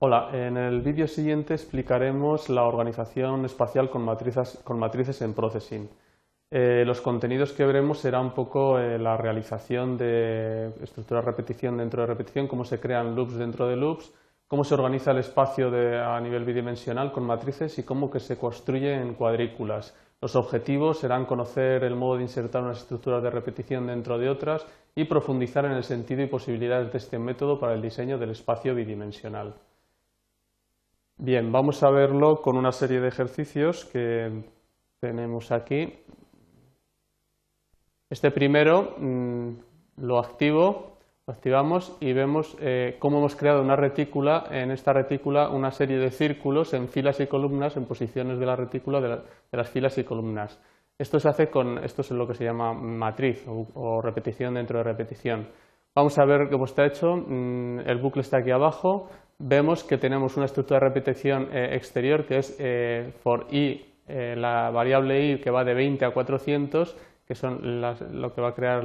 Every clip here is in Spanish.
Hola, en el vídeo siguiente explicaremos la organización espacial con matrices, en Processing. Eh, los contenidos que veremos será un poco eh, la realización de estructuras de repetición dentro de repetición, cómo se crean loops dentro de loops, cómo se organiza el espacio a nivel bidimensional con matrices y cómo que se construye en cuadrículas. Los objetivos serán conocer el modo de insertar unas estructuras de repetición dentro de otras y profundizar en el sentido y posibilidades de este método para el diseño del espacio bidimensional. Bien, vamos a verlo con una serie de ejercicios que tenemos aquí. Este primero mm, lo activo activamos y vemos eh, cómo hemos creado una retícula, en esta retícula una serie de círculos en filas y columnas, en posiciones de la retícula de, las filas y columnas. Esto se hace con, esto es lo que se llama matriz o, repetición dentro de repetición. Vamos a ver cómo está hecho, mm, el bucle está aquí abajo, vemos que tenemos una estructura de repetición eh, exterior que es eh, for i, la variable i que va de 20 a 400 que son lo que va a crear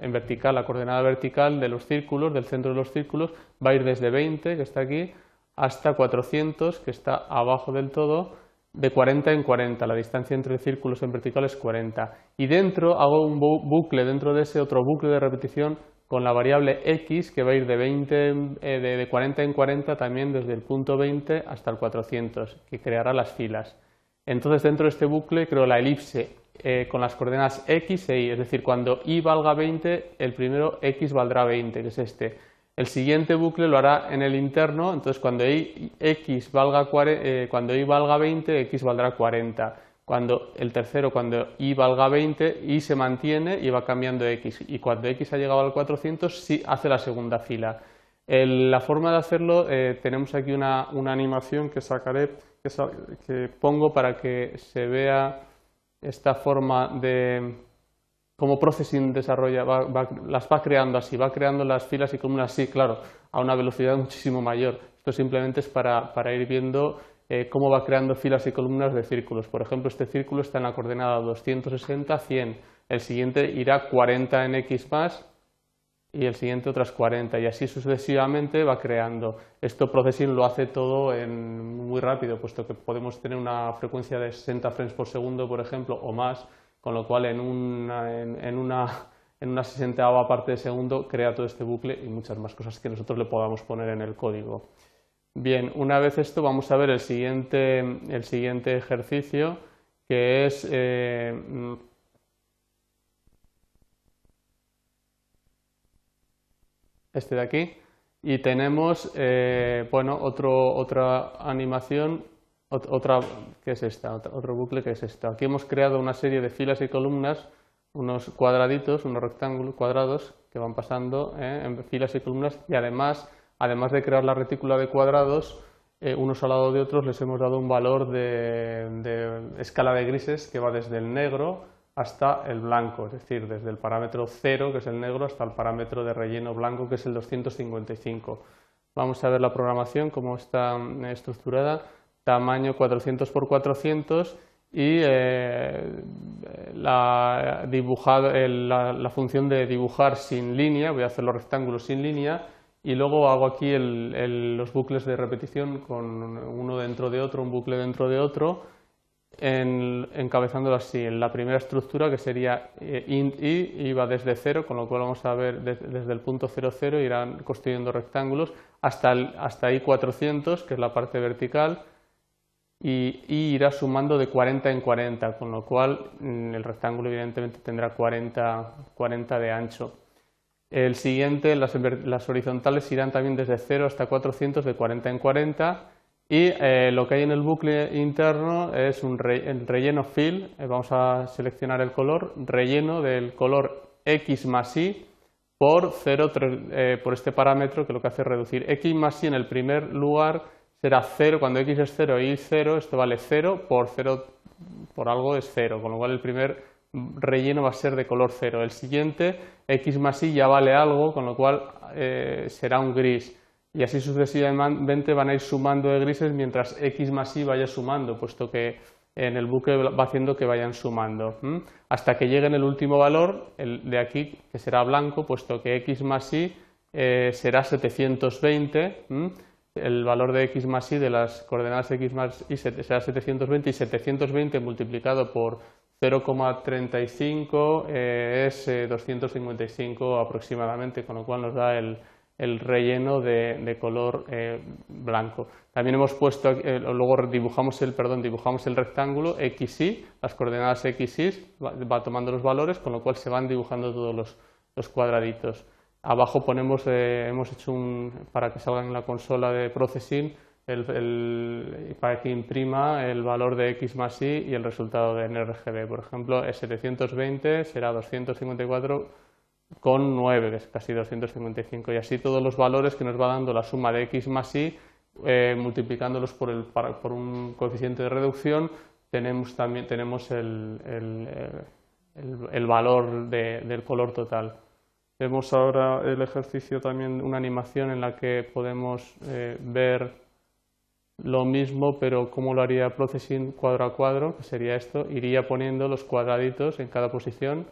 en vertical, la coordenada vertical de los círculos, del centro de los círculos, va a ir desde 20, que está aquí, hasta 400, que está abajo del todo, de 40 en 40, la distancia entre círculos en vertical es 40. Y dentro hago un bucle, dentro de ese otro bucle de repetición con la variable x, que va a ir de, 20, eh, de 40 en 40 también desde el punto 20 hasta el 400, que creará las filas. Entonces dentro de este bucle creo la elipse eh, con las coordenadas x e y, es decir, cuando y valga 20, el primero x valdrá 20, que es este. El siguiente bucle lo hará en el interno, entonces cuando y, x valga, eh, cuando y valga 20, x valdrá 40. Cuando el tercero, cuando y valga 20, y se mantiene y va cambiando x. Y cuando x ha llegado al 400, sí hace la segunda fila. la forma de hacerlo, eh, tenemos aquí una, animación que sacaré, que pongo para que se vea esta forma de cómo Processing desarrolla, las va creando así, va creando las filas y columnas así, claro, a una velocidad muchísimo mayor. Esto simplemente es para, ir viendo eh, cómo va creando filas y columnas de círculos. Por ejemplo, este círculo está en la coordenada 260, 100. El siguiente irá 40 en x más y el siguiente otras 40 y así sucesivamente va creando. Esto Processing lo hace todo en muy rápido, puesto que podemos tener una frecuencia de 60 frames por segundo, por ejemplo, o más, con lo cual en una, en, una, en una 60 parte de segundo crea todo este bucle y muchas más cosas que nosotros le podamos poner en el código. Bien, una vez esto vamos a ver el siguiente, el siguiente ejercicio que es eh, este de aquí, y tenemos eh, bueno, otro, otra animación, otra, que es esta? Otro bucle que es esta. Aquí hemos creado una serie de filas y columnas, unos cuadraditos, unos rectángulos cuadrados que van pasando eh, en filas y columnas y además, además de crear la retícula de cuadrados, eh, unos al lado de otros les hemos dado un valor de, escala de grises que va desde el negro hasta el blanco, es decir, desde el parámetro 0, que es el negro, hasta el parámetro de relleno blanco, que es el 255. Vamos a ver la programación, cómo está mm, estructurada, tamaño 400 x 400 y eh, la, la, función de dibujar sin línea, voy a hacer los rectángulos sin línea y luego hago aquí los bucles de repetición con uno dentro de otro, un bucle dentro de otro en, encabezándolo así. En la primera estructura, que sería eh, int i, iba desde cero, con lo cual vamos a ver desde, el punto 0, 0, irán construyendo rectángulos hasta, el, hasta i 400, que es la parte vertical, y i irá sumando de 40 en 40, con lo cual mm, el rectángulo evidentemente tendrá 40, 40 de ancho. El siguiente, las, las horizontales irán también desde 0 hasta 400 de 40 en 40 y eh, lo que hay en el bucle interno es un relleno fill, eh, vamos a seleccionar el color, relleno del color x más y por 0 eh, por este parámetro que lo que hace es reducir x más y en el primer lugar será 0, cuando x es 0 y 0, esto vale 0 por 0 por algo es 0, con lo cual el primer relleno va a ser de color 0. El siguiente, x más y ya vale algo, con lo cual será un gris. Y así sucesivamente van a ir sumando de grises mientras x más y vaya sumando, puesto que en el bucle va haciendo que vayan sumando, hasta que lleguen el último valor, el de aquí, que será blanco, puesto que x más y eh, será 720, el valor de x más y de las coordenadas x más y será 720 y 720 multiplicado por 0,35 eh, es 255 eh, aproximadamente, con lo cual nos da el, relleno de, color eh, blanco. También hemos puesto, luego dibujamos el, perdón, dibujamos el rectángulo xy, las coordenadas xy, va, tomando los valores, con lo cual se van dibujando todos los, los cuadraditos. Abajo ponemos, hemos hecho un, para que salga en la consola de processing, para que imprima el valor de x más y y el resultado de NRGB. Por ejemplo, es 720 será 254,9, que es casi 255, y así todos los valores que nos va dando la suma de x más y, eh, multiplicándolos por, el, por un coeficiente de reducción, tenemos también tenemos el, el, valor del color total. Vemos ahora el ejercicio también, una animación en la que podemos eh, ver lo mismo, pero cómo lo haría Processing cuadro a cuadro, que sería esto, iría poniendo los cuadraditos en cada posición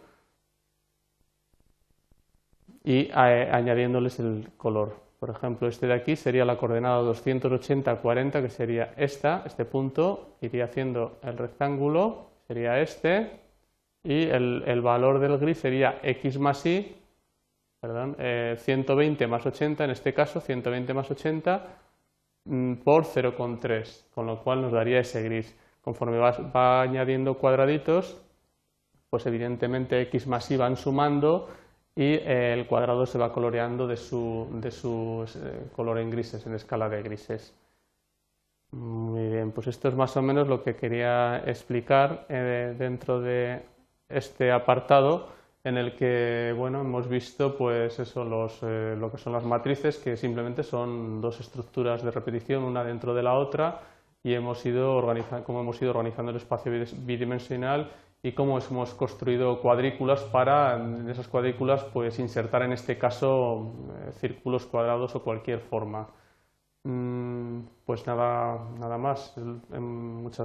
y añadiéndoles el color. Por ejemplo, este de aquí sería la coordenada 280-40, que sería esta, este punto, iría haciendo el rectángulo, sería este, y el, valor del gris sería x más y, perdón, 120 eh, más 80, en este caso 120 más 80, Mm, por 0,3, con lo cual nos daría ese gris. Conforme va, añadiendo cuadraditos, pues evidentemente x más y van sumando y eh, el cuadrado se va coloreando de su, de su eh, color en grises, en escala de grises. Muy bien, pues esto es más o menos lo que quería explicar eh, dentro de este apartado en el que bueno, hemos visto pues eso, los, eh, lo que son las matrices, que simplemente son dos estructuras de repetición, una dentro de la otra, y hemos ido cómo hemos ido organizando el espacio bidimensional y cómo hemos construido cuadrículas para, en esas cuadrículas, pues insertar en este caso eh, círculos cuadrados o cualquier forma. Mm, pues nada, nada más. Muchas